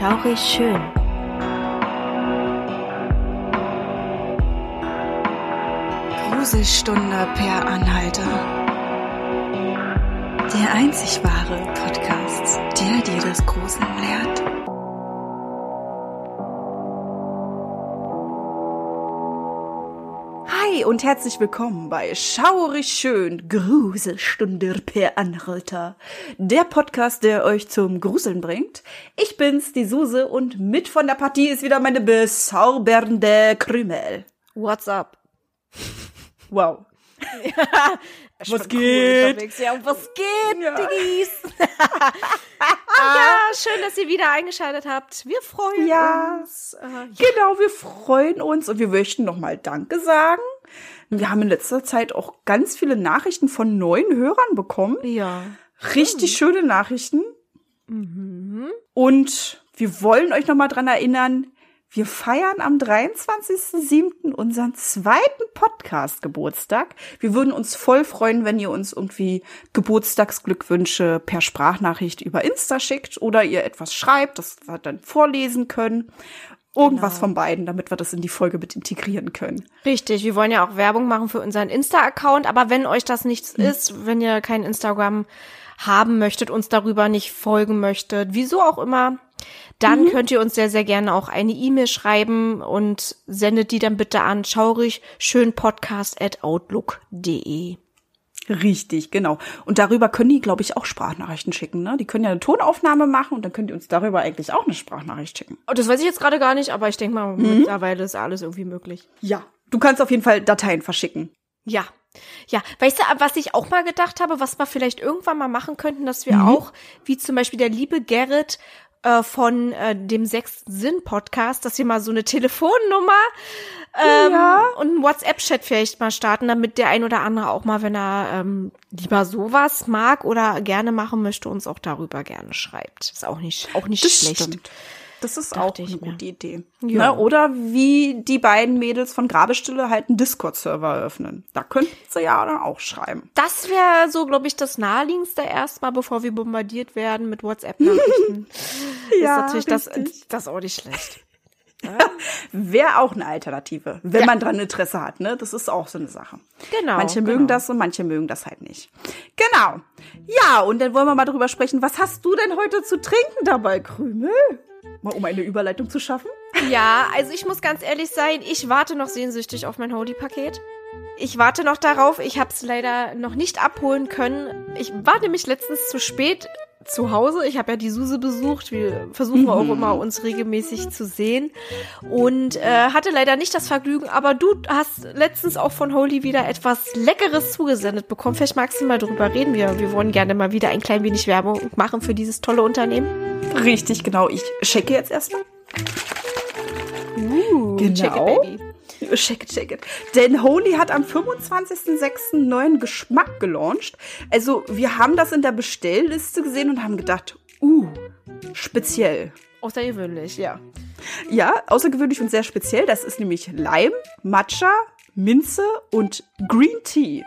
Schaurig schön. Gruselstunde per Anhalter. Der einzig wahre Podcast, der dir das Gruseln lehrt. Hi und herzlich willkommen bei Schaurig Schön Gruselstunde per Anhalter. Der Podcast, der euch zum Gruseln bringt. Ich bin's, die Suse und mit von der Partie ist wieder meine bezaubernde Krümel. What's up? Wow. Ich Was cool geht? unterwegs. Ja, was geht, Ja. Diggis? ah, ja, schön, dass ihr wieder eingeschaltet habt. Wir freuen Ja. uns. Äh, ja. Genau, wir freuen uns und wir möchten nochmal Danke sagen. Wir haben in letzter Zeit auch ganz viele Nachrichten von neuen Hörern bekommen. ja. Richtig schöne Nachrichten. Mhm. Und wir wollen euch nochmal dran erinnern, wir feiern am 23.07. unseren zweiten Podcast-Geburtstag. Wir würden uns voll freuen, wenn ihr uns irgendwie Geburtstagsglückwünsche per Sprachnachricht über Insta schickt oder ihr etwas schreibt, das wir dann vorlesen können. Irgendwas Genau. von beiden, damit wir das in die Folge mit integrieren können. Richtig, wir wollen ja auch Werbung machen für unseren Insta-Account, aber wenn euch das nichts ist, wenn ihr kein Instagram haben möchtet, uns darüber nicht folgen möchtet, wieso auch immer, dann könnt ihr uns sehr, sehr gerne auch eine E-Mail schreiben und sendet die dann bitte an schaurig schönpodcast at outlook.de. Richtig, genau. Und darüber können die, glaube ich, auch Sprachnachrichten schicken. Ne? Die können ja eine Tonaufnahme machen und dann könnt ihr uns darüber eigentlich auch eine Sprachnachricht schicken. Oh, das weiß ich jetzt gerade gar nicht, aber ich denke mal, mittlerweile ist alles irgendwie möglich. Ja. Du kannst auf jeden Fall Dateien verschicken. Ja. Ja, weißt du, was ich auch mal gedacht habe, was wir vielleicht irgendwann mal machen könnten, dass wir auch, wie zum Beispiel der liebe Gerrit äh, von äh, dem Sechsten Sinn Podcast, dass wir mal so eine Telefonnummer ähm, Ja. und einen WhatsApp-Chat vielleicht mal starten, damit der ein oder andere auch mal, wenn er ähm, lieber sowas mag oder gerne machen möchte, uns auch darüber gerne schreibt. Ist auch nicht, auch nicht schlecht. Das ist auch eine mir. gute Idee. Ja. Ne? Oder wie die beiden Mädels von Grabestille halt einen Discord-Server eröffnen. Da könnten sie ja dann auch schreiben. Das wäre so, glaube ich, das naheliegendste erstmal, bevor wir bombardiert werden mit WhatsApp-Nachrichten. Ja, ist natürlich das, richtig. das auch nicht schlecht. Wäre auch eine Alternative, wenn man dran Interesse hat. Ne? Das ist auch so eine Sache. Genau. Manche genau. mögen das und manche mögen das halt nicht. Genau. Ja, und dann wollen wir mal drüber sprechen. Was hast du denn heute zu trinken dabei, Krümel? Mal um eine Überleitung zu schaffen. Ja, also ich muss ganz ehrlich sein, ich warte noch sehnsüchtig auf mein Holy-Paket. Ich warte noch darauf. Ich habe es leider noch nicht abholen können. Ich war nämlich letztens zu spät zu Hause. Ich habe ja die Suse besucht. Wir versuchen auch immer, uns regelmäßig zu sehen. Und äh, hatte leider nicht das Vergnügen. Aber du hast letztens auch von Holy wieder etwas Leckeres zugesendet bekommen. Vielleicht magst du mal drüber reden. Wir, wir wollen gerne mal wieder ein klein wenig Werbung machen für dieses tolle Unternehmen. Richtig, genau. Ich checke jetzt erstmal. Uh, Genau. check it, baby. Check it, check it. Denn Holy hat am 25.06. einen neuen Geschmack gelauncht. Also, wir haben das in der Bestellliste gesehen und haben gedacht, uh, speziell. Außergewöhnlich, ja. Ja, außergewöhnlich und sehr speziell. Das ist nämlich Lime, Matcha, Minze und Green Tea.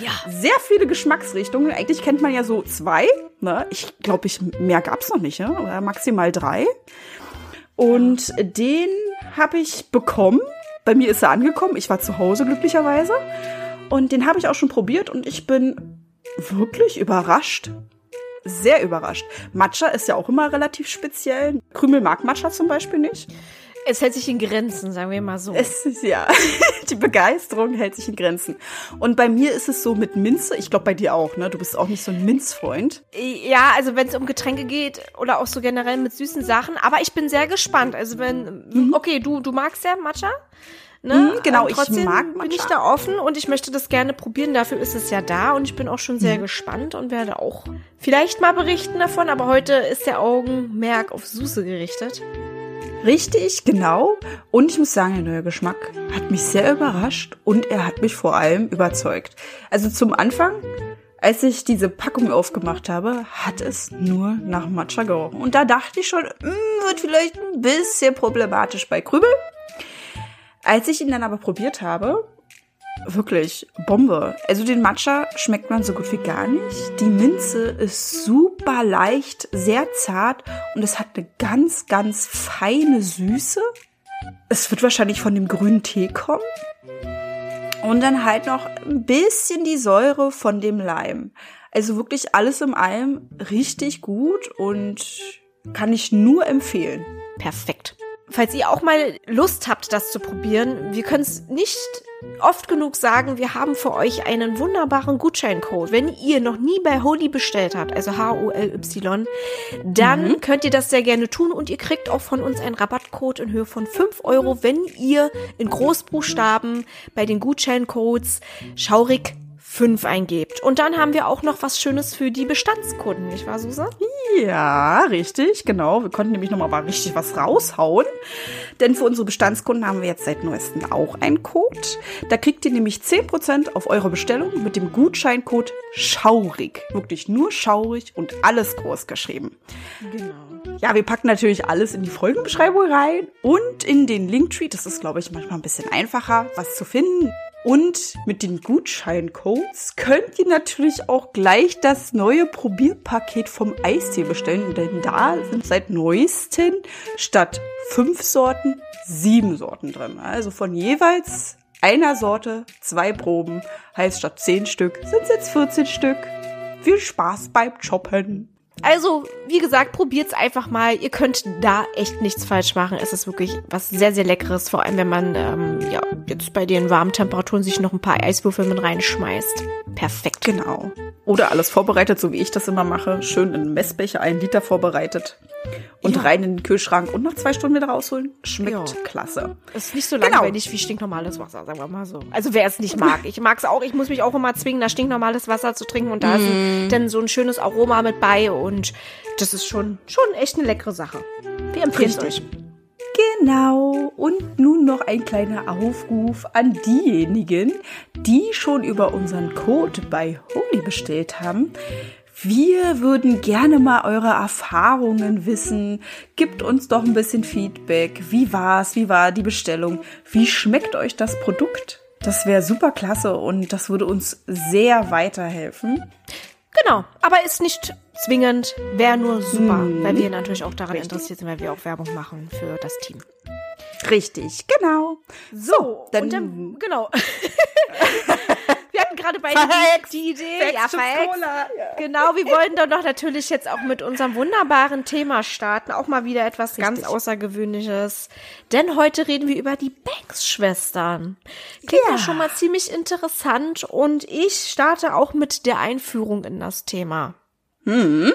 Ja. Sehr viele Geschmacksrichtungen. Eigentlich kennt man ja so zwei. Ne? Ich glaube, ich, mehr gab's noch nicht. Ne? Oder maximal drei. Und den habe ich bekommen. Bei mir ist er angekommen. Ich war zu Hause glücklicherweise. Und den habe ich auch schon probiert und ich bin wirklich überrascht. Sehr überrascht. Matcha ist ja auch immer relativ speziell. Krümel mag Matcha zum Beispiel nicht. Es hält sich in Grenzen, sagen wir mal so. Es ist ja, die Begeisterung hält sich in Grenzen. Und bei mir ist es so mit Minze, ich glaube bei dir auch, ne? Du bist auch nicht so ein Minzfreund. ja, also wenn es um Getränke geht oder auch so generell mit süßen Sachen. Aber ich bin sehr gespannt. Also wenn, okay, du, du magst ja Matcha. Ne? Mhm, genau, Aber ich mag bin ich Matcha. da offen und ich möchte das gerne probieren. Dafür ist es ja da und ich bin auch schon Mhm. sehr gespannt und werde auch vielleicht mal berichten davon. Aber heute ist der Augenmerk auf Suse gerichtet. Richtig, genau. Und ich muss sagen, der neue Geschmack hat mich sehr überrascht und er hat mich vor allem überzeugt. Also zum Anfang, als ich diese Packung aufgemacht habe, hat es nur nach Matcha gerochen. Und da dachte ich schon, "Mm, wird vielleicht ein bisschen problematisch bei Krübel. Als ich ihn dann aber probiert habe, wirklich Bombe. Also den Matcha schmeckt man so gut wie gar nicht. Die Minze ist super leicht, sehr zart und es hat eine ganz, ganz feine Süße. Es wird wahrscheinlich von dem grünen Tee kommen. Und dann halt noch ein bisschen die Säure von dem Leim. Also wirklich alles im allem richtig gut und kann ich nur empfehlen. Perfekt. Falls ihr auch mal Lust habt, das zu probieren, wir können es nicht oft genug sagen, wir haben für euch einen wunderbaren Gutscheincode. Wenn ihr noch nie bei Holy bestellt habt, also H-O-L-Y, dann mhm. könnt ihr das sehr gerne tun und ihr kriegt auch von uns einen Rabattcode in Höhe von 5 Euro, wenn ihr in Großbuchstaben bei den Gutscheincodes schaurig 5 eingebt. Und dann haben wir auch noch was Schönes für die Bestandskunden, nicht wahr, Susa? Ja, richtig, genau. Wir konnten nämlich nochmal mal richtig was raushauen. Denn für unsere Bestandskunden haben wir jetzt seit neuestem auch einen Code. Da kriegt ihr nämlich 10% auf eure Bestellung mit dem Gutscheincode SCHAURIG. Wirklich nur schaurig und alles groß geschrieben. Genau. Ja, wir packen natürlich alles in die Folgenbeschreibung rein und in den Linktree. Das ist, glaube ich, manchmal ein bisschen einfacher, was zu finden. Und mit den Gutscheincodes könnt ihr natürlich auch gleich das neue Probierpaket vom Eistee bestellen, denn da sind seit neuestem statt fünf Sorten sieben Sorten drin. Also von jeweils einer Sorte zwei Proben, heißt statt zehn Stück sind es jetzt 14 Stück. Viel Spaß beim Shoppen! Also, wie gesagt, probiert's einfach mal. Ihr könnt da echt nichts falsch machen. Es ist wirklich was sehr, sehr Leckeres. Vor allem, wenn man ähm, ja jetzt bei den warmen Temperaturen sich noch ein paar Eiswürfel mit reinschmeißt. Perfekt. Genau. Oder alles vorbereitet, so wie ich das immer mache. Schön in einen Messbecher, einen Liter vorbereitet. Und ja. rein in den Kühlschrank und nach zwei Stunden wieder rausholen. Schmeckt ja. klasse. Ist nicht so langweilig genau. wie stinknormales Wasser, sagen wir mal so. Also wer es nicht mag. Ich mag's auch. Ich muss mich auch immer zwingen, da stinknormales Wasser zu trinken. Und da mm. ist dann so ein schönes Aroma mit bei. Und das ist schon, schon echt eine leckere Sache. Wir empfehlen es euch. Genau. Und nun noch ein kleiner Aufruf an diejenigen, die schon über unseren Code bei Holy bestellt haben. Wir würden gerne mal eure Erfahrungen wissen. Gebt uns doch ein bisschen Feedback. Wie war's? Wie war die Bestellung? Wie schmeckt euch das Produkt? Das wäre super klasse und das würde uns sehr weiterhelfen. Genau, aber ist nicht zwingend, wäre nur super, hm. weil wir natürlich auch daran Richtig. interessiert sind, weil wir auch Werbung machen für das Team. Richtig, genau. So, dann, dann genau. hatten gerade bei verhext, die Idee, ja, verhext. Ja. Genau, wir wollten doch noch natürlich jetzt auch mit unserem wunderbaren Thema starten, auch mal wieder etwas Richtig. ganz Außergewöhnliches. Denn heute reden wir über die Banks-Schwestern. Klingt ja. ja schon mal ziemlich interessant und ich starte auch mit der Einführung in das Thema. Hm.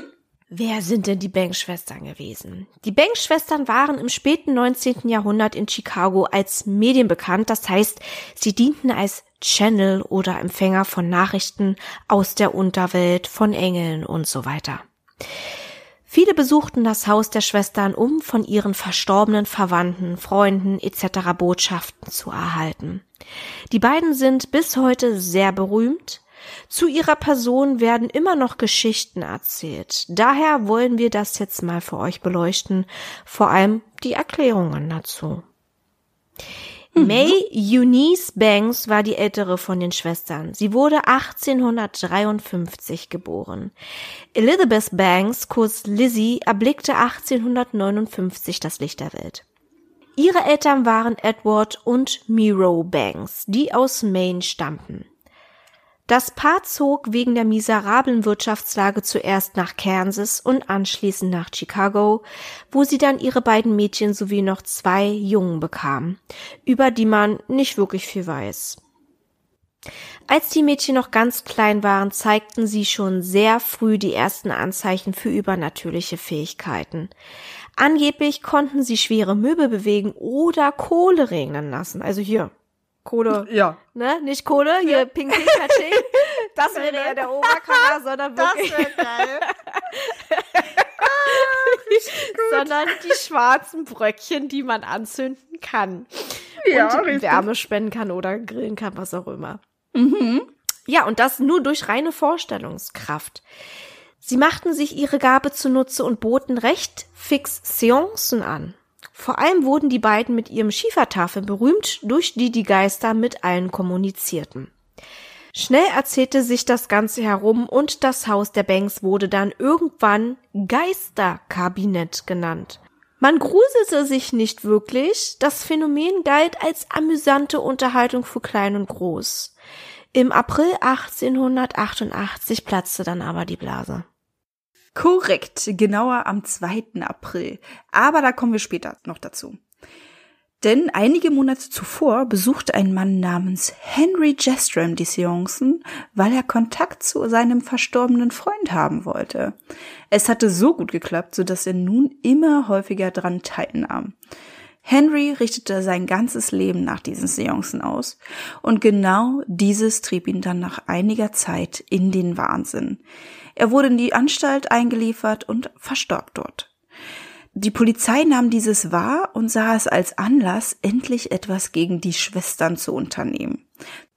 Wer sind denn die Banks-Schwestern gewesen? Die Banks-Schwestern waren im späten 19. Jahrhundert in Chicago als Medien bekannt. Das heißt, sie dienten als Channel oder Empfänger von Nachrichten aus der Unterwelt, von Engeln und so weiter. Viele besuchten das Haus der Schwestern, um von ihren verstorbenen Verwandten, Freunden etc. Botschaften zu erhalten. Die beiden sind bis heute sehr berühmt. Zu ihrer Person werden immer noch Geschichten erzählt. Daher wollen wir das jetzt mal für euch beleuchten, vor allem die Erklärungen dazu. Mhm. May Eunice Banks war die ältere von den Schwestern. Sie wurde 1853 geboren. Elizabeth Banks, kurz Lizzie, erblickte 1859 das Licht der Welt. Ihre Eltern waren Edward und Miro Banks, die aus Maine stammten. Das Paar zog wegen der miserablen Wirtschaftslage zuerst nach Kansas und anschließend nach Chicago, wo sie dann ihre beiden Mädchen sowie noch zwei Jungen bekam, über die man nicht wirklich viel weiß. Als die Mädchen noch ganz klein waren, zeigten sie schon sehr früh die ersten Anzeichen für übernatürliche Fähigkeiten. Angeblich konnten sie schwere Möbel bewegen oder Kohle regnen lassen. Also hier, Kohle. Ja. Ne? Nicht Kohle, hier ja. Ping Ping Katsching. Das wäre ja der Oberkammer, sondern wirklich. Das wäre geil. ah, sondern die schwarzen Bröckchen, die man anzünden kann. Ja, und richtig. Wärme spenden kann oder grillen kann, was auch immer. Mhm. Ja, und das nur durch reine Vorstellungskraft. Sie machten sich ihre Gabe zunutze und boten recht fix Seancen an. Vor allem wurden die beiden mit ihrem Schiefertafel berühmt, durch die die Geister mit allen kommunizierten. Schnell erzählte sich das Ganze herum und das Haus der Banks wurde dann irgendwann Geisterkabinett genannt. Man gruselte sich nicht wirklich, das Phänomen galt als amüsante Unterhaltung für klein und groß. Im April 1888 platzte dann aber die Blase. Korrekt, genauer am 2. April. Aber da kommen wir später noch dazu. Denn einige Monate zuvor besuchte ein Mann namens Henry Jestram die Seancen, weil er Kontakt zu seinem verstorbenen Freund haben wollte. Es hatte so gut geklappt, so dass er nun immer häufiger dran teilnahm. Henry richtete sein ganzes Leben nach diesen Seancen aus, und genau dieses trieb ihn dann nach einiger Zeit in den Wahnsinn. Er wurde in die Anstalt eingeliefert und verstarb dort. Die Polizei nahm dieses wahr und sah es als Anlass, endlich etwas gegen die Schwestern zu unternehmen.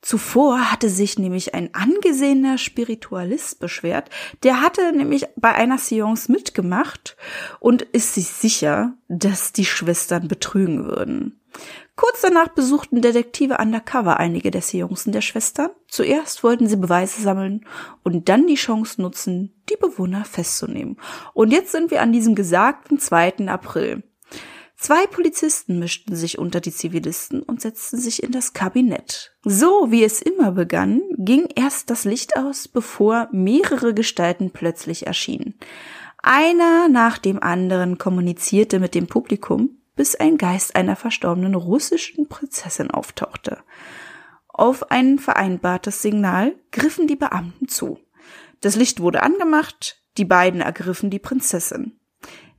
Zuvor hatte sich nämlich ein angesehener Spiritualist beschwert, der hatte nämlich bei einer Seance mitgemacht und ist sich sicher, dass die Schwestern betrügen würden. Kurz danach besuchten Detektive undercover einige der Seancen der Schwestern. Zuerst wollten sie Beweise sammeln und dann die Chance nutzen, die Bewohner festzunehmen. Und jetzt sind wir an diesem gesagten 2. April. Zwei Polizisten mischten sich unter die Zivilisten und setzten sich in das Kabinett. So wie es immer begann, ging erst das Licht aus, bevor mehrere Gestalten plötzlich erschienen. Einer nach dem anderen kommunizierte mit dem Publikum, bis ein Geist einer verstorbenen russischen Prinzessin auftauchte. Auf ein vereinbartes Signal griffen die Beamten zu. Das Licht wurde angemacht, die beiden ergriffen die Prinzessin.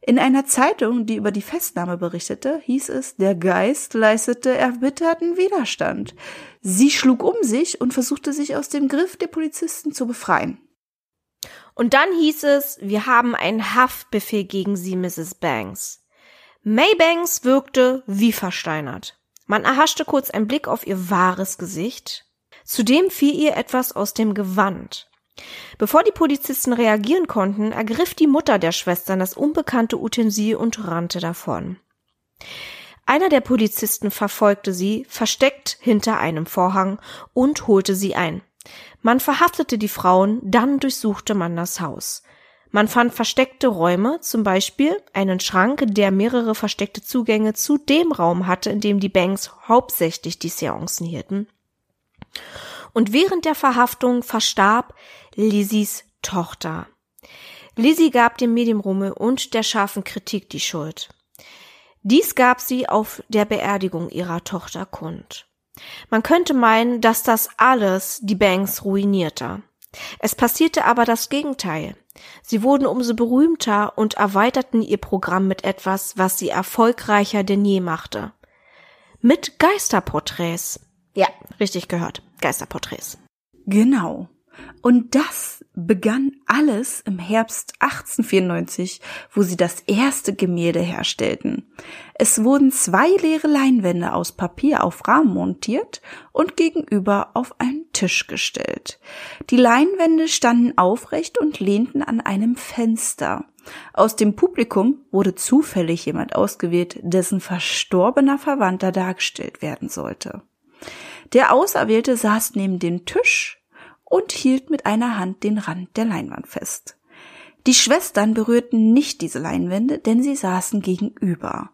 In einer Zeitung, die über die Festnahme berichtete, hieß es, der Geist leistete erbitterten Widerstand. Sie schlug um sich und versuchte sich aus dem Griff der Polizisten zu befreien. Und dann hieß es, wir haben einen Haftbefehl gegen Sie, Mrs. Banks. Maybanks wirkte wie versteinert. Man erhaschte kurz einen Blick auf ihr wahres Gesicht. Zudem fiel ihr etwas aus dem Gewand. Bevor die Polizisten reagieren konnten, ergriff die Mutter der Schwestern das unbekannte Utensil und rannte davon. Einer der Polizisten verfolgte sie, versteckt hinter einem Vorhang, und holte sie ein. Man verhaftete die Frauen, dann durchsuchte man das Haus. Man fand versteckte Räume, zum Beispiel einen Schrank, der mehrere versteckte Zugänge zu dem Raum hatte, in dem die Banks hauptsächlich die Seancen hielten. Und während der Verhaftung verstarb Lizzys Tochter. Lizzie gab dem Medienrummel und der scharfen Kritik die Schuld. Dies gab sie auf der Beerdigung ihrer Tochter kund. Man könnte meinen, dass das alles die Banks ruinierte. Es passierte aber das Gegenteil. Sie wurden umso berühmter und erweiterten ihr Programm mit etwas, was sie erfolgreicher denn je machte. Mit Geisterporträts. Ja, richtig gehört. Geisterporträts. Genau. Und das begann alles im Herbst 1894, wo sie das erste Gemälde herstellten. Es wurden zwei leere Leinwände aus Papier auf Rahmen montiert und gegenüber auf einen Tisch gestellt. Die Leinwände standen aufrecht und lehnten an einem Fenster. Aus dem Publikum wurde zufällig jemand ausgewählt, dessen verstorbener Verwandter dargestellt werden sollte. Der Auserwählte saß neben dem Tisch und hielt mit einer Hand den Rand der Leinwand fest. Die Schwestern berührten nicht diese Leinwände, denn sie saßen gegenüber.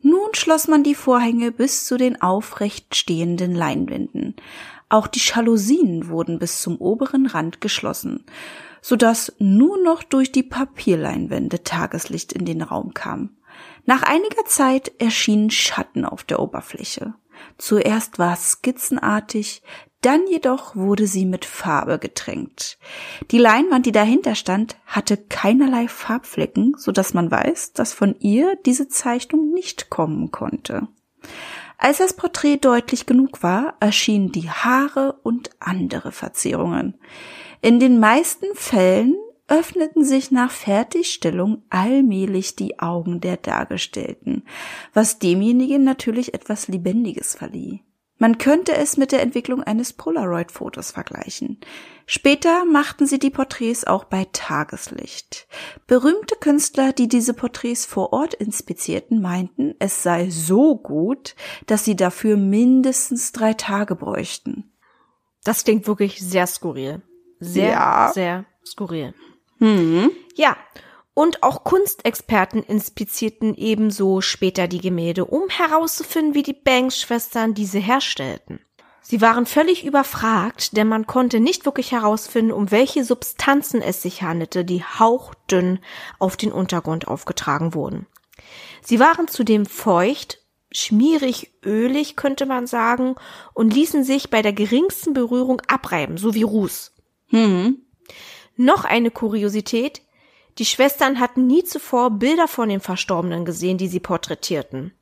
Nun schloss man die Vorhänge bis zu den aufrecht stehenden Leinwänden. Auch die Jalousien wurden bis zum oberen Rand geschlossen, so dass nur noch durch die Papierleinwände Tageslicht in den Raum kam. Nach einiger Zeit erschienen Schatten auf der Oberfläche. Zuerst war es skizzenartig, dann jedoch wurde sie mit Farbe getränkt. Die Leinwand, die dahinter stand, hatte keinerlei Farbflecken, so dass man weiß, dass von ihr diese Zeichnung nicht kommen konnte. Als das Porträt deutlich genug war, erschienen die Haare und andere Verzierungen. In den meisten Fällen öffneten sich nach Fertigstellung allmählich die Augen der Dargestellten, was demjenigen natürlich etwas Lebendiges verlieh. Man könnte es mit der Entwicklung eines Polaroid-Fotos vergleichen. Später machten sie die Porträts auch bei Tageslicht. Berühmte Künstler, die diese Porträts vor Ort inspizierten, meinten, es sei so gut, dass sie dafür mindestens drei Tage bräuchten. Das klingt wirklich sehr skurril. Sehr, Ja. sehr skurril. Hm. Ja. Und auch Kunstexperten inspizierten ebenso später die Gemälde, um herauszufinden, wie die Banks-Schwestern diese herstellten. Sie waren völlig überfragt, denn man konnte nicht wirklich herausfinden, um welche Substanzen es sich handelte, die hauchdünn auf den Untergrund aufgetragen wurden. Sie waren zudem feucht, schmierig, ölig, könnte man sagen, und ließen sich bei der geringsten Berührung abreiben, so wie Ruß. Hm. Noch eine Kuriosität. Die Schwestern hatten nie zuvor Bilder von den Verstorbenen gesehen, die sie porträtierten.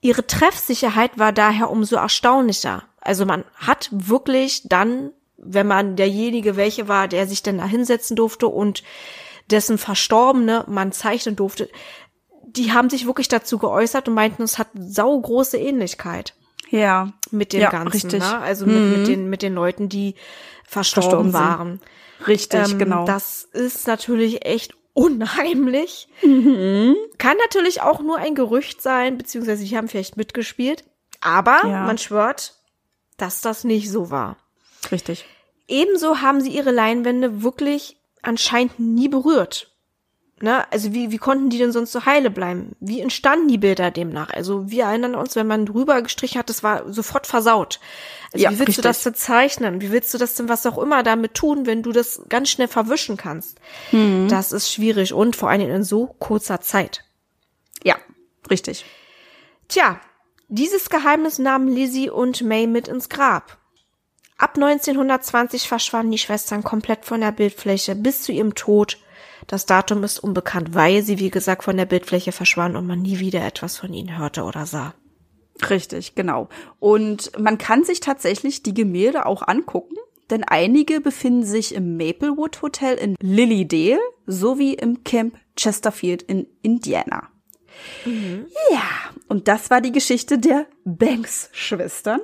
Ihre Treffsicherheit war daher umso erstaunlicher. Also man hat wirklich dann, wenn man derjenige welche war, der sich dann da hinsetzen durfte und dessen Verstorbene man zeichnen durfte, die haben sich wirklich dazu geäußert und meinten, es hat saugroße Ähnlichkeit Ja. mit dem Ja, Ganzen. richtig. Ne? Also mit, mit, den, mit den Leuten, die verstorben, Verstorben sind. Richtig, Ähm, genau. Das ist natürlich echt unheimlich. Mhm. Kann natürlich auch nur ein Gerücht sein, beziehungsweise die haben vielleicht mitgespielt. Aber Ja. man schwört, dass das nicht so war. Richtig. Ebenso haben sie ihre Leinwände wirklich anscheinend nie berührt. Ne? Also wie, wie konnten die denn sonst so heile bleiben? Wie entstanden die Bilder demnach? Also wir erinnern uns, wenn man drüber gestrichen hat, das war sofort versaut. Also Ja, wie willst richtig. du das denn zeichnen? Wie willst du das denn was auch immer damit tun, wenn du das ganz schnell verwischen kannst? Mhm. Das ist schwierig und vor allem in so kurzer Zeit. Ja, richtig. Tja, dieses Geheimnis nahmen Lizzie und May mit ins Grab. Ab 1920 verschwanden die Schwestern komplett von der Bildfläche bis zu ihrem Tod. Das Datum ist unbekannt, weil sie, wie gesagt, von der Bildfläche verschwanden und man nie wieder etwas von ihnen hörte oder sah. Richtig, genau. Und man kann sich tatsächlich die Gemälde auch angucken, denn einige befinden sich im Maplewood Hotel in Lilydale sowie im Camp Chesterfield in Indiana. Ja, und das war die Geschichte der Banks-Schwestern.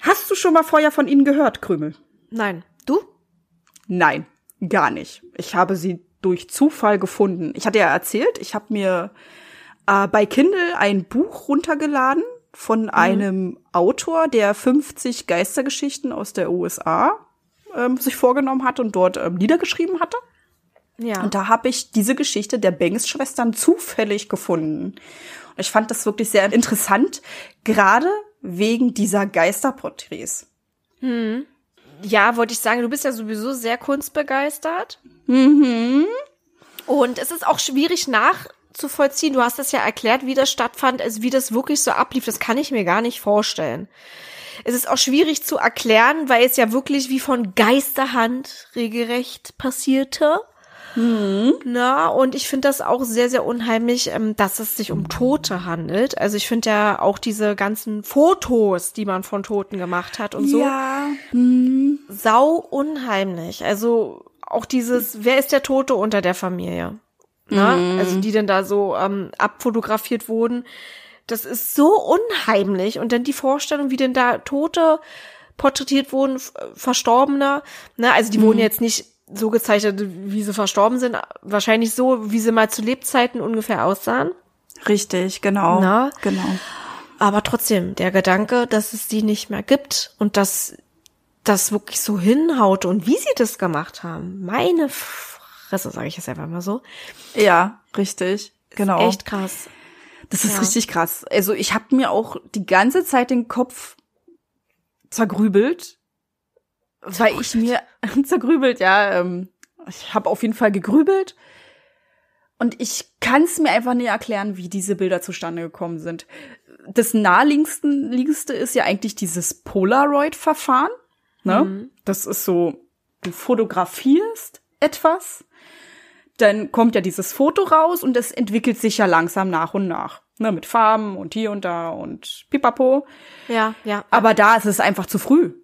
Hast du schon mal vorher von ihnen gehört, Krümel? Nein, du? Nein, gar nicht. Ich habe sie durch Zufall gefunden. Ich hatte ja erzählt, ich habe mir äh, bei Kindle ein Buch runtergeladen von einem Autor, der 50 Geistergeschichten aus der USA ähm, sich vorgenommen hat und dort ähm, niedergeschrieben hatte. Ja. Und da habe ich diese Geschichte der Banks-Schwestern zufällig gefunden. Und ich fand das wirklich sehr interessant, gerade wegen dieser Geisterporträts. Ja, wollte ich sagen, du bist ja sowieso sehr kunstbegeistert. Mhm. Und es ist auch schwierig nachzuvollziehen. Du hast das ja erklärt, wie das stattfand, also wie das wirklich so ablief. Das kann ich mir gar nicht vorstellen. Es ist auch schwierig zu erklären, weil es ja wirklich wie von Geisterhand regelrecht passierte. Na, und ich finde das auch sehr, sehr unheimlich, ähm, dass es sich um Tote handelt. Also ich finde ja auch diese ganzen Fotos, die man von Toten gemacht hat und so, Ja. sau unheimlich. Also auch dieses, wer ist der Tote unter der Familie? Ne? Also die dann da so ähm, abfotografiert wurden. Das ist so unheimlich. Und dann die Vorstellung, wie denn da Tote porträtiert wurden, F- Verstorbene. Ne? Also die wurden jetzt nicht so gezeichnet, wie sie verstorben sind. Wahrscheinlich so, wie sie mal zu Lebzeiten ungefähr aussahen. Richtig, genau. Na? Genau. Aber trotzdem, der Gedanke, dass es die nicht mehr gibt und dass das wirklich so hinhaut und wie sie das gemacht haben. Meine Fresse, sage ich jetzt einfach mal so. Ja, richtig. Genau. Echt krass. Das ist ja. richtig krass. Also ich habe mir auch die ganze Zeit den Kopf zergrübelt, weil ich mir zergrübelt, ja, ähm, ich habe auf jeden Fall gegrübelt und ich kann es mir einfach nicht erklären, wie diese Bilder zustande gekommen sind. Das naheliegendste liegendste ist ja eigentlich dieses Polaroid-Verfahren. Ne? Das ist so, du fotografierst etwas, dann kommt ja dieses Foto raus und es entwickelt sich ja langsam nach und nach. Ne, mit Farben und hier und da und pipapo. Ja, ja. Aber da ist es einfach zu früh.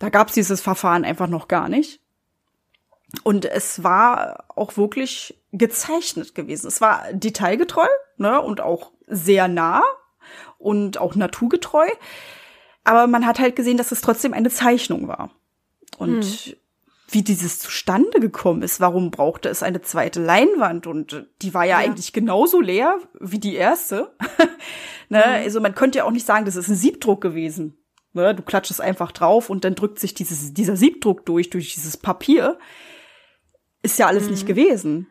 Da gab es dieses Verfahren einfach noch gar nicht. Und es war auch wirklich gezeichnet gewesen. Es war detailgetreu ne, und auch sehr nah und auch naturgetreu. Aber man hat halt gesehen, dass es trotzdem eine Zeichnung war. Und Hm. wie dieses zustande gekommen ist, warum brauchte es eine zweite Leinwand? Und die war ja, Ja. eigentlich genauso leer wie die erste. ne? Hm. Also man könnte ja auch nicht sagen, das ist ein Siebdruck gewesen. Ne? Du klatschst es einfach drauf und dann drückt sich dieses, dieser Siebdruck durch, durch dieses Papier. Ist ja alles nicht gewesen.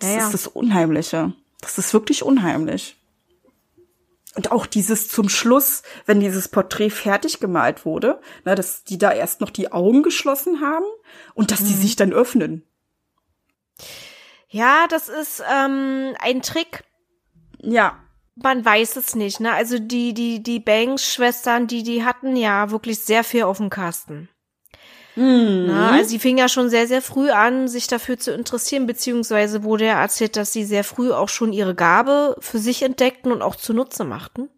Das Hm. Ja, ja. ist das Unheimliche. Das ist wirklich unheimlich. Und auch dieses zum Schluss, wenn dieses Porträt fertig gemalt wurde, ne, dass die da erst noch die Augen geschlossen haben und dass die Mhm. sich dann öffnen. Ja, das ist ähm, ein Trick. Ja. Man weiß es nicht, ne? Also die, die, die Banks-Schwestern, die, die hatten ja wirklich sehr viel auf dem Kasten. Mhm. Ne? Also sie fing ja schon sehr, sehr früh an, sich dafür zu interessieren, beziehungsweise wurde ja erzählt, dass sie sehr früh auch schon ihre Gabe für sich entdeckten und auch zunutze machten.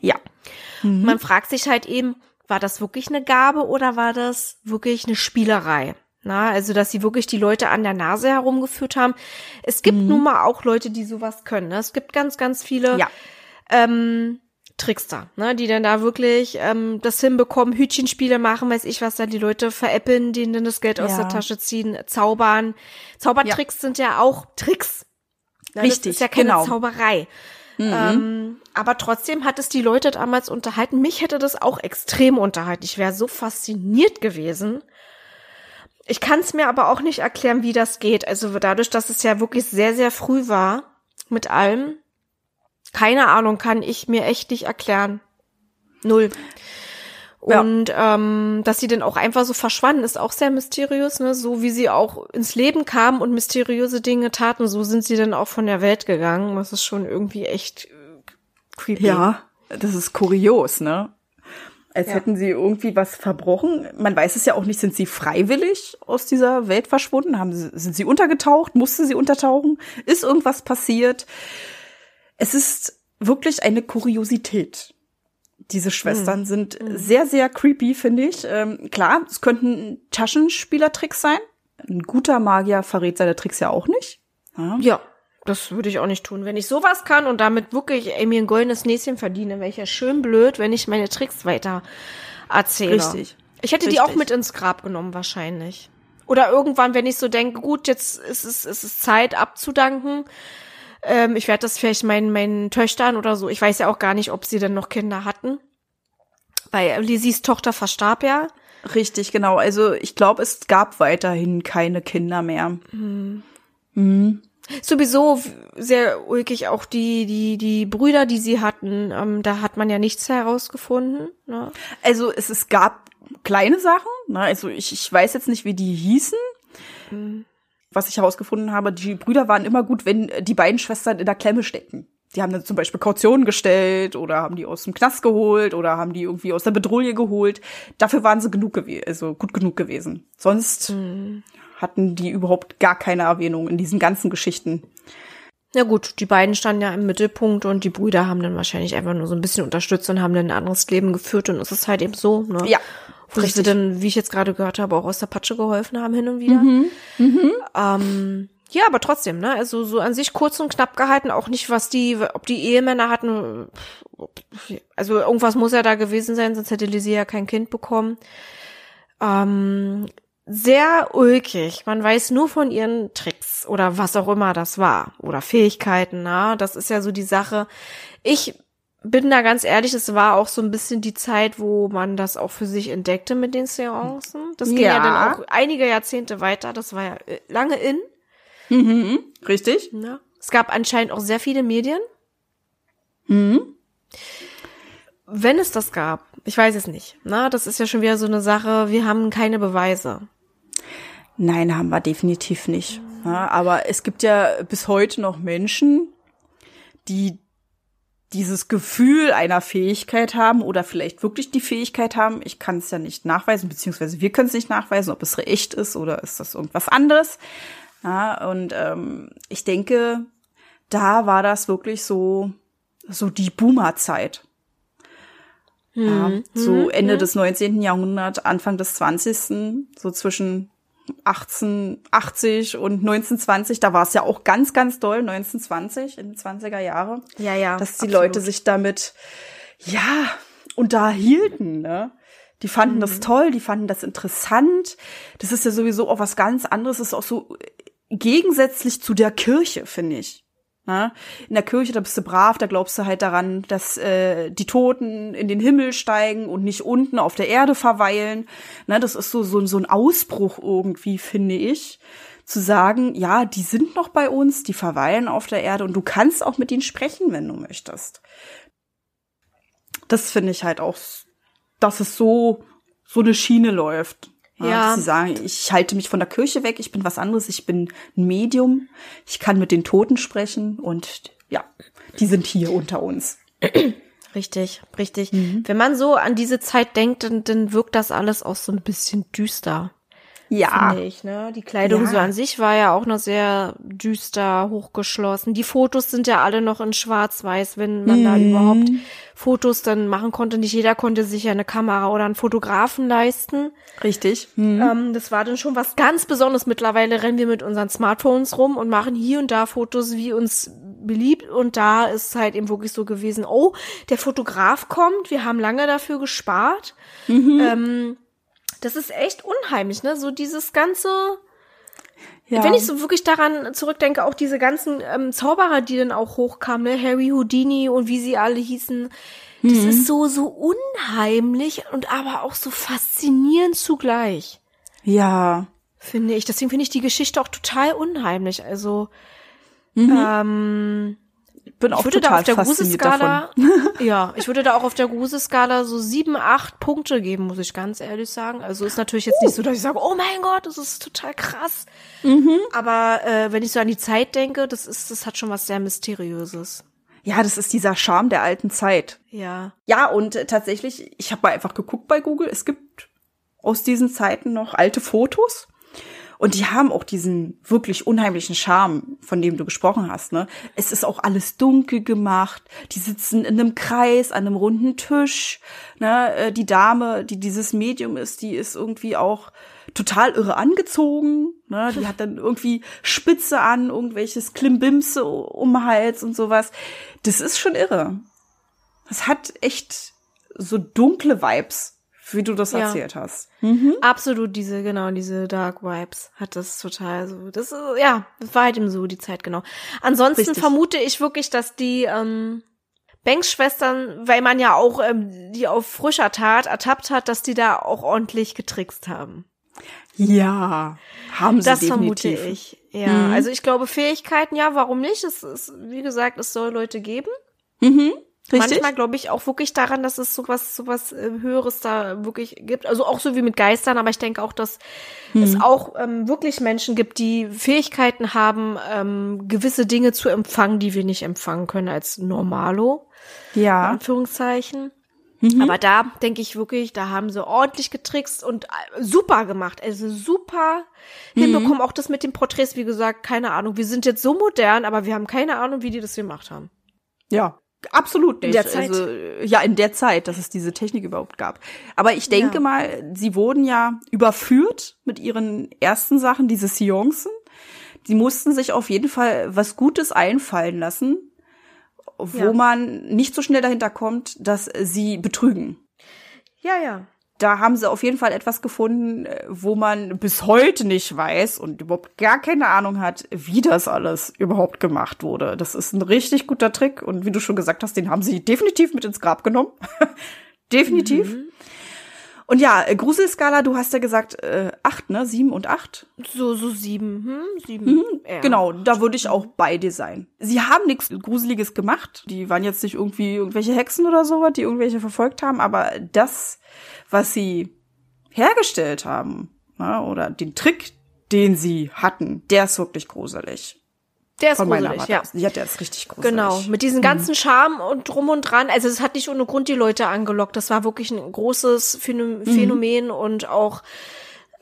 Ja. Mhm. Man fragt sich halt eben, war das wirklich eine Gabe oder war das wirklich eine Spielerei? Na, also, dass sie wirklich die Leute an der Nase herumgeführt haben. Es gibt Mhm. nun mal auch Leute, die sowas können. Ne? Es gibt ganz, ganz viele Ja. ähm, Trickster, ne, die dann da wirklich ähm, das hinbekommen, Hütchenspiele machen, weiß ich was, dann die Leute veräppeln, denen dann das Geld aus Ja. der Tasche ziehen, zaubern. Zaubertricks sind ja auch Tricks. Ne, Richtig, Das ist ja keine genau. Zauberei. Mhm. Ähm, aber trotzdem hat es die Leute damals unterhalten. Mich hätte das auch extrem unterhalten. Ich wäre so fasziniert gewesen. Ich kann es mir aber auch nicht erklären, wie das geht. Also dadurch, dass es ja wirklich sehr, sehr früh war mit allem, keine Ahnung, kann ich mir echt nicht erklären. Null. Ja. Und ähm, dass sie dann auch einfach so verschwanden, ist auch sehr mysteriös, ne? So wie sie auch ins Leben kamen und mysteriöse Dinge taten, so sind sie dann auch von der Welt gegangen. Das ist schon irgendwie echt äh, creepy. Ja, das ist kurios, ne? Als Ja. hätten sie irgendwie was verbrochen. Man weiß es ja auch nicht, sind sie freiwillig aus dieser Welt verschwunden? Haben sie, sind sie untergetaucht? Mussten sie untertauchen? Ist irgendwas passiert? Es ist wirklich eine Kuriosität. Diese Schwestern sind sehr, sehr creepy, finde ich. Ähm, klar, es könnten Taschenspielertricks sein. Ein guter Magier verrät seine Tricks ja auch nicht. Ja. Ja, das würde ich auch nicht tun. Wenn ich sowas kann und damit wirklich ey, mir ein goldenes Näschen verdiene, wäre ich ja schön blöd, wenn ich meine Tricks weiter erzähle. Richtig. Ich hätte die Richtig. auch mit ins Grab genommen, wahrscheinlich. Oder irgendwann, wenn ich so denke, gut, jetzt ist es, ist es Zeit abzudanken. Ähm, ich werde das vielleicht meinen, meinen Töchtern oder so. Ich weiß ja auch gar nicht, ob sie denn noch Kinder hatten. Weil Lizzys Tochter verstarb ja. Richtig, genau. Also ich glaube, es gab weiterhin keine Kinder mehr. Sowieso sehr ulkig auch die, die, die Brüder, die sie hatten. Ähm, da hat man ja nichts herausgefunden. Ne? Also es, es gab kleine Sachen. Ne? Also ich, ich weiß jetzt nicht, wie die hießen. Was ich herausgefunden habe, die Brüder waren immer gut, wenn die beiden Schwestern in der Klemme steckten. Die haben dann zum Beispiel Kautionen gestellt oder haben die aus dem Knast geholt oder haben die irgendwie aus der Bedrohung geholt. Dafür waren sie genug gewesen, also gut genug gewesen. Sonst hatten die überhaupt gar keine Erwähnung in diesen ganzen Geschichten. Ja gut, die beiden standen ja im Mittelpunkt und die Brüder haben dann wahrscheinlich einfach nur so ein bisschen unterstützt und haben dann ein anderes Leben geführt und es ist halt eben so, ne? Ja, Wo sie dann, wie ich jetzt gerade gehört habe, auch aus der Patsche geholfen haben hin und wieder. Ähm, ja, aber trotzdem, ne? Also so an sich kurz und knapp gehalten, auch nicht, was die, ob die Ehemänner hatten. Also irgendwas muss ja da gewesen sein, sonst hätte Lizzie ja kein Kind bekommen. Ähm, sehr ulkig. Man weiß nur von ihren Tricks oder was auch immer das war oder Fähigkeiten. Na, das ist ja so die Sache. Ich bin da ganz ehrlich, es war auch so ein bisschen die Zeit, wo man das auch für sich entdeckte mit den Seancen. Das ging ja, Ja. dann auch einige Jahrzehnte weiter. Das war ja äh, lange in. Mhm, richtig. Ne? Es gab anscheinend auch sehr viele Medien. Mhm. Wenn es das gab, ich weiß es nicht. Na, das ist ja schon wieder so eine Sache. Wir haben keine Beweise. Nein, haben wir definitiv nicht. Ja, aber es gibt ja bis heute noch Menschen, die dieses Gefühl einer Fähigkeit haben oder vielleicht wirklich die Fähigkeit haben. Ich kann es ja nicht nachweisen, beziehungsweise wir können es nicht nachweisen, ob es echt ist oder ist das irgendwas anderes. Ja, und ähm, ich denke, da war das wirklich so, so die Boomer-Zeit. Ja, so Ende des 19. Jahrhunderts, Anfang des 20. So zwischen 1880 und 1920, da war es ja auch ganz, ganz doll, 1920 in den 20er Jahre, Ja, ja. dass die absolut. Leute sich damit, ja, und da hielten, ne? Die fanden das toll, die fanden das interessant. Das ist ja sowieso auch was ganz anderes. Das ist auch so gegensätzlich zu der Kirche, finde ich. Na? In der Kirche, da bist du brav, da glaubst du halt daran, dass äh, die Toten in den Himmel steigen und nicht unten auf der Erde verweilen. Na, das ist so, so, so ein Ausbruch irgendwie, finde ich. Zu sagen, ja, die sind noch bei uns, die verweilen auf der Erde und du kannst auch mit ihnen sprechen, wenn du möchtest. Das finde ich halt auch, dass es so, so eine Schiene läuft. Ja, sie sagen, ich halte mich von der Kirche weg, ich bin was anderes, ich bin ein Medium, ich kann mit den Toten sprechen und ja, die sind hier unter uns. Richtig, richtig. Wenn man so an diese Zeit denkt, dann, dann wirkt das alles auch so ein bisschen düster. Ja, ich, ne? Die Kleidung Ja. so an sich war ja auch noch sehr düster, hochgeschlossen. Die Fotos sind ja alle noch in schwarz-weiß, wenn man da überhaupt Fotos dann machen konnte. Nicht jeder konnte sich ja eine Kamera oder einen Fotografen leisten. richtig. Hm. Ähm, das war dann schon was ganz Besonderes. Mittlerweile rennen wir mit unseren Smartphones rum und machen hier und da Fotos, wie uns beliebt. Und da ist halt eben wirklich so gewesen, oh, der Fotograf kommt, wir haben lange dafür gespart. Ähm, das ist echt unheimlich, ne? So dieses ganze, Ja. wenn ich so wirklich daran zurückdenke, auch diese ganzen ähm, Zauberer, die dann auch hochkamen, ne? Harry Houdini und wie sie alle hießen. Das ist so, so unheimlich und aber auch so faszinierend zugleich ja, finde ich. Deswegen finde ich die Geschichte auch total unheimlich. Also ähm, bin auch ich würde da total auf der. Gruseskala, ja, ich würde da auch auf der Gruseskala so sieben, acht Punkte geben, muss ich ganz ehrlich sagen. Also ist natürlich jetzt nicht so, dass ich sage, oh mein Gott, das ist total krass. Mhm. Aber äh, wenn ich so an die Zeit denke, das ist, das hat schon was sehr mysteriöses. Ja, das ist dieser Charme der alten Zeit. Ja. Ja, und äh, tatsächlich, ich habe mal einfach geguckt bei Google, es gibt aus diesen Zeiten noch alte Fotos. Und die haben auch diesen wirklich unheimlichen Charme, von dem du gesprochen hast. Ne? Es ist auch alles dunkel gemacht. Die sitzen in einem Kreis an einem runden Tisch. Ne? Äh, Die Dame, die dieses Medium ist, die ist irgendwie auch total irre angezogen. Ne? Die hat dann irgendwie Spitze an, irgendwelches Klimbimse um Hals und sowas. Das ist schon irre. Das hat echt so dunkle Vibes, wie du das Ja. erzählt hast. Absolut diese, genau, diese Dark Vibes hat das total so. Das ist, ja, das war halt eben so die Zeit, genau. Ansonsten Richtig. vermute ich wirklich, dass die ähm, Banks-Schwestern, weil man ja auch ähm, die auf frischer Tat ertappt hat, dass die da auch ordentlich getrickst haben. Ja, haben sie Das definitiv. vermute ich. Ja, also ich glaube Fähigkeiten, ja, warum nicht? Es ist, wie gesagt, es soll Leute geben. Mhm, richtig. Manchmal glaube ich auch wirklich daran, dass es sowas, sowas äh, Höheres da wirklich gibt. Also auch so wie mit Geistern, aber ich denke auch, dass es auch ähm, wirklich Menschen gibt, die Fähigkeiten haben, ähm, gewisse Dinge zu empfangen, die wir nicht empfangen können als Normalo, ja, Anführungszeichen. Mhm. Aber da denke ich wirklich, da haben sie ordentlich getrickst und äh, super gemacht. Also super Mhm. hinbekommen. Auch das mit den Porträts, wie gesagt, keine Ahnung. Wir sind jetzt so modern, aber wir haben keine Ahnung, wie die das gemacht haben. ja, absolut nicht. In der Zeit. Also, ja, in der Zeit, dass es diese Technik überhaupt gab. Aber ich denke Ja. mal, sie wurden ja überführt mit ihren ersten Sachen, diese Seancen. Sie mussten sich auf jeden Fall was Gutes einfallen lassen, wo Ja. man nicht so schnell dahinter kommt, dass sie betrügen. Ja, ja. Da haben sie auf jeden Fall etwas gefunden, äh, wo man bis heute nicht weiß und überhaupt gar keine Ahnung hat, wie das alles überhaupt gemacht wurde. Das ist ein richtig guter Trick und wie du schon gesagt hast, den haben sie definitiv mit ins Grab genommen. definitiv. Und ja, äh, Gruselskala, du hast ja gesagt, äh, acht, ne? Sieben und acht. So, so sieben, hm? Sieben. Ja. Genau, da würde ich auch bei dir sein. Sie haben nichts Gruseliges gemacht. Die waren jetzt nicht irgendwie irgendwelche Hexen oder sowas, die irgendwelche verfolgt haben, aber das, was sie hergestellt haben, ne, oder den Trick, den sie hatten, der ist wirklich gruselig. Der ist Von meiner gruselig, ja. Ja, der ist richtig gruselig. Genau, mit diesem ganzen Charme und drum und dran. Also es hat nicht ohne Grund die Leute angelockt. Das war wirklich ein großes Phänom- Phänomen und auch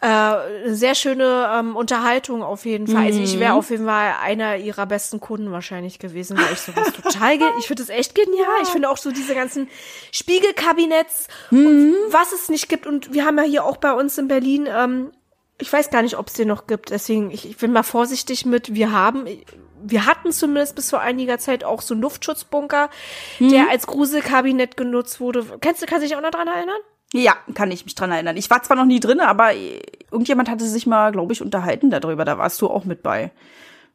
äh, eine sehr schöne ähm, Unterhaltung auf jeden Fall. Also ich wäre auf jeden Fall einer ihrer besten Kunden wahrscheinlich gewesen, weil ich sowas total, ge ich finde das echt genial. Ich finde auch so diese ganzen Spiegelkabinetts, und was es nicht gibt. Und wir haben ja hier auch bei uns in Berlin, ähm, ich weiß gar nicht, ob es den noch gibt. Deswegen, ich, ich bin mal vorsichtig mit, wir haben, wir hatten zumindest bis vor einiger Zeit auch so einen Luftschutzbunker, der als Gruselkabinett genutzt wurde. Kennst du, kannst du dich auch noch dran erinnern? Ja, kann ich mich dran erinnern. Ich war zwar noch nie drin, aber irgendjemand hatte sich mal, glaube ich, unterhalten darüber. Da warst du auch mit bei,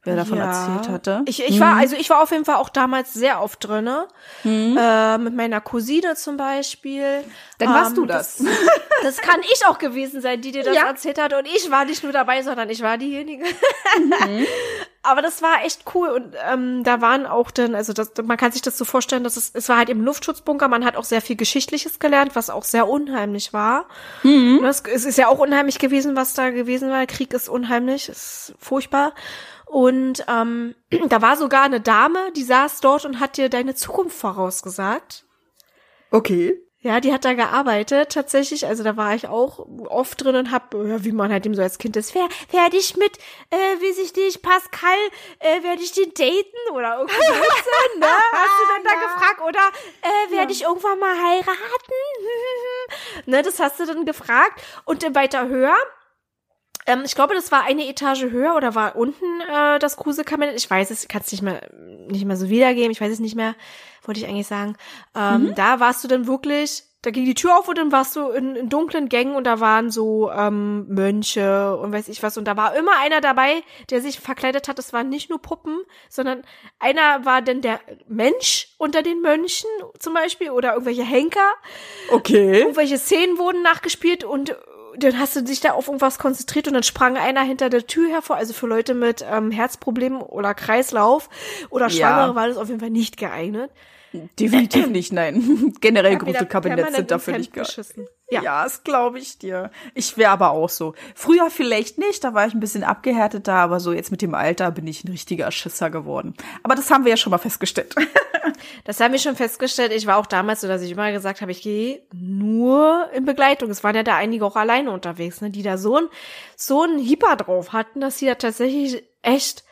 wer davon Ja. erzählt hatte. Ich, ich war, also ich war auf jeden Fall auch damals sehr oft drinne. Äh, mit meiner Cousine zum Beispiel. Dann warst Ähm, du das. Das kann ich auch gewesen sein, die dir das Ja. erzählt hat. Und ich war nicht nur dabei, sondern ich war diejenige. Mhm. Aber das war echt cool. Und ähm, da waren auch dann, also das, man kann sich das so vorstellen, dass es, es war halt im Luftschutzbunker. Man hat auch sehr viel Geschichtliches gelernt, was auch sehr unheimlich war. Mhm. Das, es ist ja auch unheimlich gewesen, was da gewesen war. Krieg ist unheimlich, ist furchtbar. Und ähm, da war sogar eine Dame, die saß dort und hat dir deine Zukunft vorausgesagt. Okay. Ja, die hat da gearbeitet tatsächlich. Also da war ich auch oft drin und hab, ja, wie man halt eben so als Kind ist, wer werde ich mit, äh, wie sich dich, Pascal, äh, werde ich den daten oder irgendwie so, ne? Hast du dann da gefragt oder äh, werde ich irgendwann mal heiraten? ne, das hast du dann gefragt und dann weiter höher. Ähm, ich glaube, das war eine Etage höher oder war unten äh, das Gruselkabinett. Ich weiß es, kann es nicht mehr nicht mehr so wiedergeben. Ich weiß es nicht mehr, wollte ich eigentlich sagen. Ähm, Da warst du dann wirklich, da ging die Tür auf und dann warst du in, in dunklen Gängen und da waren so ähm, Mönche und weiß ich was. Und da war immer einer dabei, der sich verkleidet hat. Es waren nicht nur Puppen, sondern einer war dann der Mensch unter den Mönchen zum Beispiel oder irgendwelche Henker Okay. irgendwelche Szenen wurden nachgespielt und dann hast du dich da auf irgendwas konzentriert und dann sprang einer hinter der Tür hervor. Also für Leute mit ähm, Herzproblemen oder Kreislauf oder Ja. Schwangere war das auf jeden Fall nicht geeignet. Definitiv nicht, nein. Generell wieder Gruselkabinett permanent sind dafür nicht geil. geschissen. Ja, Ja. das glaube ich dir. Ich wäre aber auch so. Früher vielleicht nicht, da war ich ein bisschen abgehärteter, aber so jetzt mit dem Alter bin ich ein richtiger Schisser geworden. Aber das haben wir ja schon mal festgestellt. Das haben wir schon festgestellt. Ich war auch damals so, dass ich immer gesagt habe, ich gehe nur in Begleitung. Es waren ja da einige auch alleine unterwegs, ne, die da so ein so ein Hieper drauf hatten, dass sie da tatsächlich echt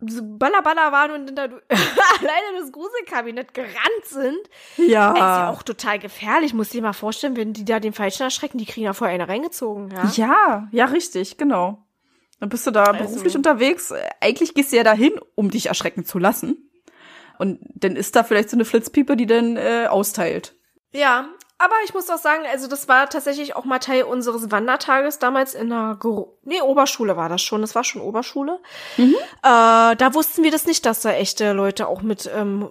Ballerballer waren und dann da alleine das Gruselkabinett gerannt sind. Ja. Ist ja auch total gefährlich. Muss dir mal vorstellen, wenn die da den Falschen erschrecken, die kriegen ja vorher eine reingezogen, ja? Ja, ja, richtig, genau. Dann bist du da beruflich unterwegs. Eigentlich gehst du ja dahin, um dich erschrecken zu lassen. Und dann ist da vielleicht so eine Flitzpiepe, die dann äh, austeilt. Ja, aber ich muss auch sagen, also das war tatsächlich auch mal Teil unseres Wandertages damals in der Gro nee, Oberschule war das schon, das war schon Oberschule. Äh, da wussten wir das nicht, dass da echte Leute auch mit ähm,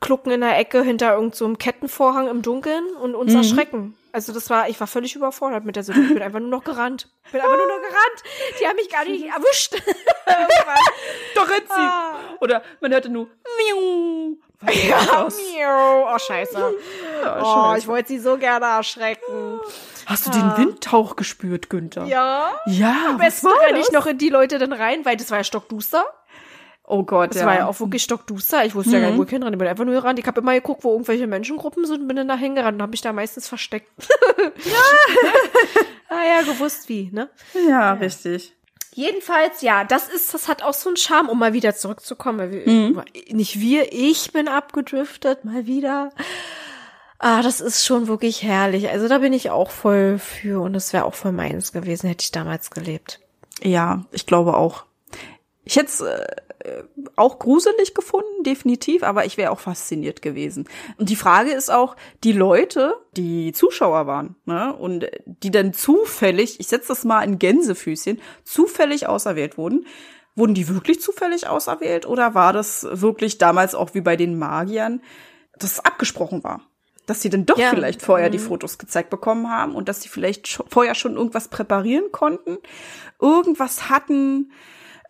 Klucken in der Ecke hinter irgendeinem so Kettenvorhang im Dunkeln und uns erschrecken. Also das war, ich war völlig überfordert mit der Situation. Ich bin einfach nur noch gerannt. Bin einfach nur noch gerannt. Die haben mich gar nicht erwischt. Doch sie. Ah. Oder man hörte nur Miau. Ja, miau. Oh, scheiße. Oh, scheiße. ich wollte sie so gerne erschrecken. Hast du den Windtauch gespürt, Günther? Ah. Ja. Ja, Am was besten war renne ich noch in die Leute dann rein, weil das war ja stockduster. Oh Gott, Das ja. Mhm. war ja auch wirklich stockduster. Ich wusste ja gar nicht, wo ich hinrennen. Ich bin einfach nur gerannt. Ich habe immer geguckt, wo irgendwelche Menschengruppen sind und bin dann da hingerannt und habe mich da meistens versteckt. Ja. ah ja, gewusst wie, ne? ja, richtig. Jedenfalls, ja, das ist, das hat auch so einen Charme, um mal wieder zurückzukommen. Weil wir, Mhm. Nicht wir, ich bin abgedriftet, mal wieder. Ah, das ist schon wirklich herrlich. Also da bin ich auch voll für und das wäre auch voll meins gewesen, hätte ich damals gelebt. Ja, ich glaube auch. Ich hätte es äh, auch gruselig gefunden, definitiv, aber ich wäre auch fasziniert gewesen. Und die Frage ist auch, die Leute, die Zuschauer waren, ne, und die dann zufällig, ich setze das mal in Gänsefüßchen, zufällig auserwählt wurden, wurden die wirklich zufällig auserwählt oder war das wirklich damals auch wie bei den Magiern, dass es abgesprochen war? Dass sie dann doch Ja. vielleicht vorher die Fotos gezeigt bekommen haben und dass sie vielleicht vorher schon irgendwas präparieren konnten, irgendwas hatten,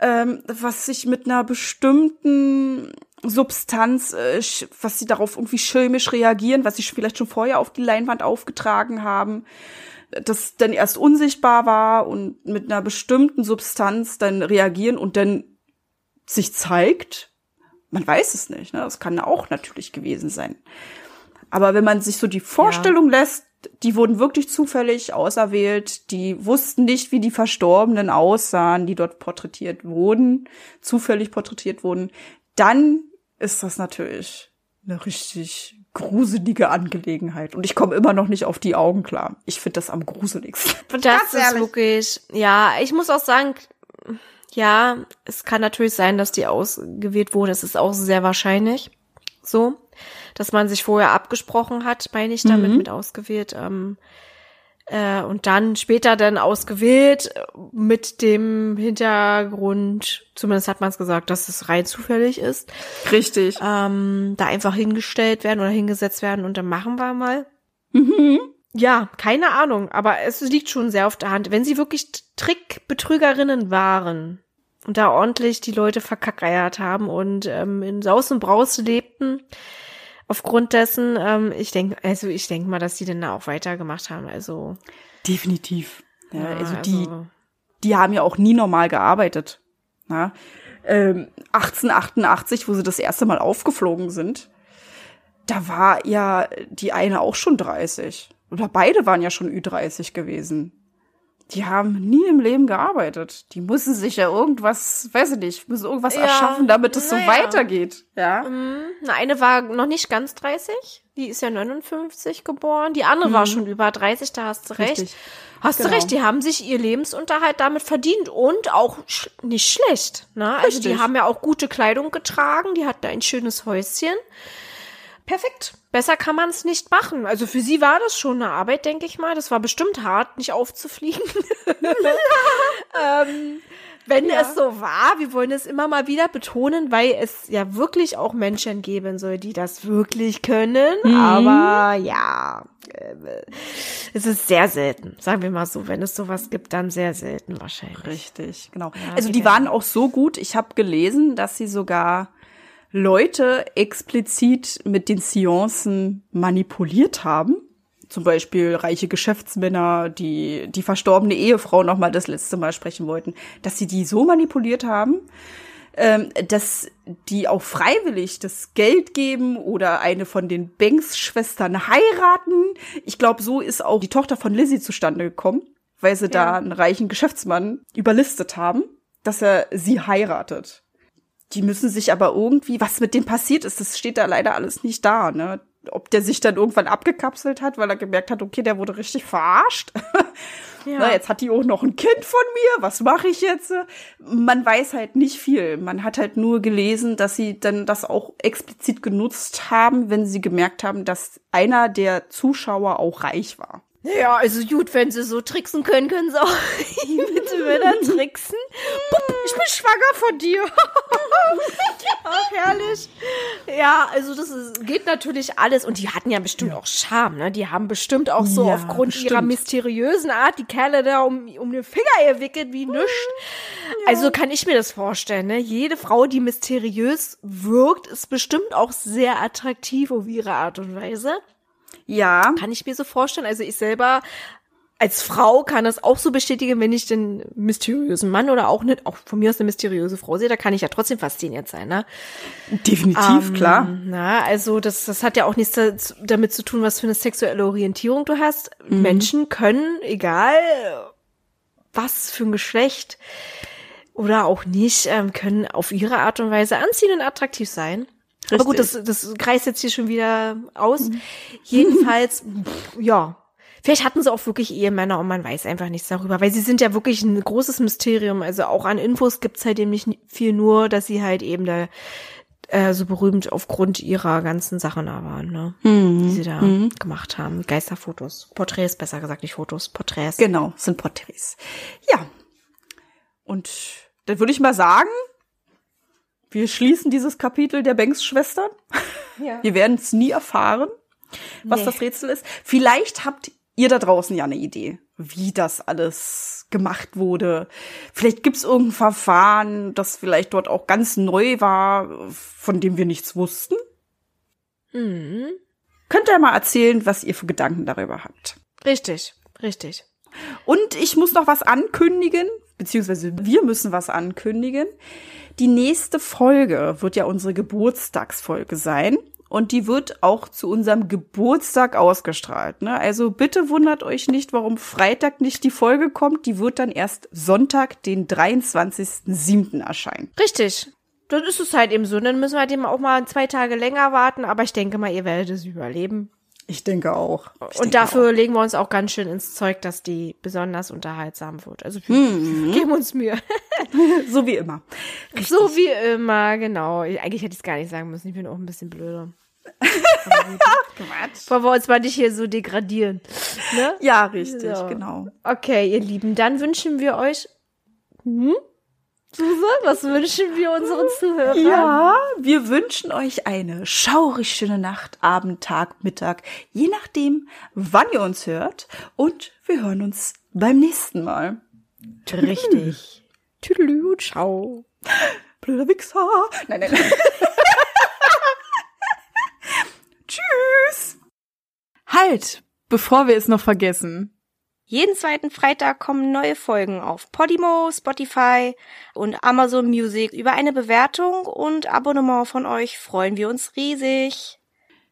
ähm, was sich mit einer bestimmten Substanz, äh, was sie darauf irgendwie chemisch reagieren, was sie vielleicht schon vorher auf die Leinwand aufgetragen haben, das dann erst unsichtbar war und mit einer bestimmten Substanz dann reagieren und dann sich zeigt. Man weiß es nicht, ne? Das kann auch natürlich gewesen sein. Aber wenn man sich so die Vorstellung lässt, die wurden wirklich zufällig auserwählt, die wussten nicht, wie die Verstorbenen aussahen, die dort porträtiert wurden, zufällig porträtiert wurden, dann ist das natürlich eine richtig gruselige Angelegenheit. Und ich komme immer noch nicht auf die Augen klar. Ich finde das am gruseligsten. Das ist wirklich, ja, ich muss auch sagen, Ja, es kann natürlich sein, dass die ausgewählt wurde. Es ist auch sehr wahrscheinlich so, dass man sich vorher abgesprochen hat, meine ich damit Mhm. mit ausgewählt. Ähm, äh, und dann später dann ausgewählt äh, mit dem Hintergrund, zumindest hat man es gesagt, dass es rein zufällig ist, Richtig. ähm, da einfach hingestellt werden oder hingesetzt werden und dann machen wir mal. Mhm. Ja, keine Ahnung, aber es liegt schon sehr auf der Hand. Wenn sie wirklich Trickbetrügerinnen waren und da ordentlich die Leute verkackeiert haben und ähm, in Saus und Braus lebten, aufgrund dessen, ähm, ich denke, also ich denke mal, dass die dann da auch weitergemacht haben. Also, Definitiv. Ja, ja, also die, die haben ja auch nie normal gearbeitet. Na? Ähm, 1888, wo sie das erste Mal aufgeflogen sind, da war ja die eine auch schon 30. Oder beide waren ja schon Ü30 gewesen. Die haben nie im Leben gearbeitet. Die müssen sich ja irgendwas, weiß ich nicht, müssen irgendwas Ja, erschaffen, damit es so naja. weitergeht. Ja. Mhm. Eine war noch nicht ganz 30, die ist ja 59 geboren. Die andere war schon über 30, da hast du recht. Mhm. Richtig. Hast Genau. du recht, die haben sich ihr Lebensunterhalt damit verdient und auch sch nicht schlecht. Ne? Also die haben ja auch gute Kleidung getragen, die hatten ein schönes Häuschen. Perfekt. Besser kann man es nicht machen. Also für sie war das schon eine Arbeit, denke ich mal. Das war bestimmt hart, nicht aufzufliegen. ähm, wenn Ja. es so war, wir wollen es immer mal wieder betonen, weil es ja wirklich auch Menschen geben soll, die das wirklich können. Mhm. Aber ja, äh, es ist sehr selten. Sagen wir mal so, wenn es sowas gibt, dann sehr selten wahrscheinlich. Richtig, genau. Ja, also die waren auch so gut. Ich habe gelesen, dass sie sogar Leute explizit mit den Seancen manipuliert haben. Zum Beispiel reiche Geschäftsmänner, die die verstorbene Ehefrau noch mal das letzte Mal sprechen wollten, dass sie die so manipuliert haben, ähm, dass die auch freiwillig das Geld geben oder eine von den Banks-Schwestern heiraten. Ich glaube, so ist auch die Tochter von Lizzie zustande gekommen, weil sie da einen reichen Geschäftsmann überlistet haben, dass er sie heiratet. Die müssen sich aber irgendwie, was mit dem passiert ist, das steht da leider alles nicht da, ne? Ob der sich dann irgendwann abgekapselt hat, weil er gemerkt hat, okay, der wurde richtig verarscht. Ja. Na, jetzt hat die auch noch ein Kind von mir. Was mache ich jetzt? Man weiß halt nicht viel. Man hat halt nur gelesen, dass sie dann das auch explizit genutzt haben, wenn sie gemerkt haben, dass einer der Zuschauer auch reich war. Ja, also gut, wenn sie so tricksen können, können sie auch mit Männern tricksen. Pup, ich bin schwanger von dir. Ach, herrlich. Ja, also das ist, geht natürlich alles. Und die hatten ja bestimmt auch Charme, ne? Die haben bestimmt auch so Ja, aufgrund bestimmt. ihrer mysteriösen Art die Kerle da um, um den Finger gewickelt wie nischt. Also kann ich mir das vorstellen, ne? Jede Frau, die mysteriös wirkt, ist bestimmt auch sehr attraktiv auf ihre Art und Weise. Ja, Kann ich mir so vorstellen. Also ich selber als Frau kann das auch so bestätigen, wenn ich den mysteriösen Mann oder auch nicht, auch von mir aus eine mysteriöse Frau sehe, da kann ich ja trotzdem fasziniert sein, ne? definitiv, Ähm, klar. Na, also das, das hat ja auch nichts da- damit zu tun, was für eine sexuelle Orientierung du hast. Mhm. Menschen können, egal was für ein Geschlecht oder auch nicht, ähm, können auf ihre Art und Weise anziehen und attraktiv sein. Aber gut, das, Richtig. das kreist jetzt hier schon wieder aus. Jedenfalls, pff, ja. Vielleicht hatten sie auch wirklich Ehemänner und man weiß einfach nichts darüber, weil sie sind ja wirklich ein großes Mysterium. Also auch an Infos gibt's halt eben nicht viel nur, dass sie halt eben da äh, so berühmt aufgrund ihrer ganzen Sachen da waren, ne? Mhm. Die sie da gemacht haben. Geisterfotos. Porträts, besser gesagt, nicht Fotos, Porträts. Genau, sind Porträts. Ja. Und dann würde ich mal sagen, wir schließen dieses Kapitel der Banks-Schwestern. Ja. Wir werden es nie erfahren, was Nee. das Rätsel ist. Vielleicht habt ihr da draußen ja eine Idee, wie das alles gemacht wurde. Vielleicht gibt's irgendein Verfahren, das vielleicht dort auch ganz neu war, von dem wir nichts wussten. Mhm. Könnt ihr mal erzählen, was ihr für Gedanken darüber habt. Richtig, richtig. Und ich muss noch was ankündigen, beziehungsweise wir müssen was ankündigen. Die nächste Folge wird ja unsere Geburtstagsfolge sein. Und die wird auch zu unserem Geburtstag ausgestrahlt. Ne? Also bitte wundert euch nicht, warum Freitag nicht die Folge kommt. Die wird dann erst Sonntag, den 23.07. erscheinen. Richtig. Dann ist es halt eben so. Dann müssen wir halt eben auch mal zwei Tage länger warten. Aber ich denke mal, ihr werdet es überleben. Ich denke auch. Ich Und denke dafür legen wir uns auch ganz schön ins Zeug, dass die besonders unterhaltsam wird. Also wir, Mhm. geben uns Mühe. so wie immer. So wie immer, genau. Eigentlich hätte ich es gar nicht sagen müssen. Ich bin auch ein bisschen blöder. Quatsch. Wollen wir uns mal nicht hier so degradieren. Ne? Ja, richtig, So. genau. Okay, ihr Lieben, dann wünschen wir euch. Hm? Suse, was wünschen wir unseren Zuhörern? Ja, wir wünschen euch eine schaurig schöne Nacht, Abend, Tag, Mittag, je nachdem, wann ihr uns hört. Und wir hören uns beim nächsten Mal. Richtig. Tüdelü, ciao. Blöder Wichser. Nein, nein, nein. Tschüss. Halt, bevor wir es noch vergessen. Jeden zweiten Freitag kommen neue Folgen auf Podimo, Spotify und Amazon Music. Über eine Bewertung und Abonnement von euch freuen wir uns riesig.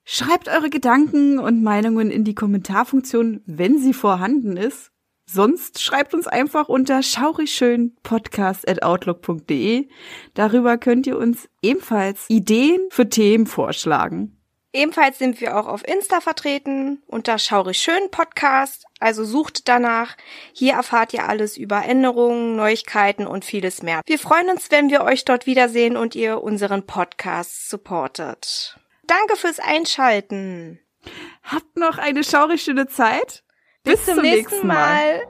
Schreibt eure Gedanken und Meinungen in die Kommentarfunktion, wenn sie vorhanden ist. Sonst schreibt uns einfach unter schaurigschönpodcast.outlook.de. Darüber könnt ihr uns ebenfalls Ideen für Themen vorschlagen. Ebenfalls sind wir auch auf Insta vertreten unter Schaurig Schön Podcast, also sucht danach. Hier erfahrt ihr alles über Änderungen, Neuigkeiten und vieles mehr. Wir freuen uns, wenn wir euch dort wiedersehen und ihr unseren Podcast supportet. Danke fürs Einschalten. Habt noch eine schaurig schöne Zeit. Bis, zum, nächsten Mal.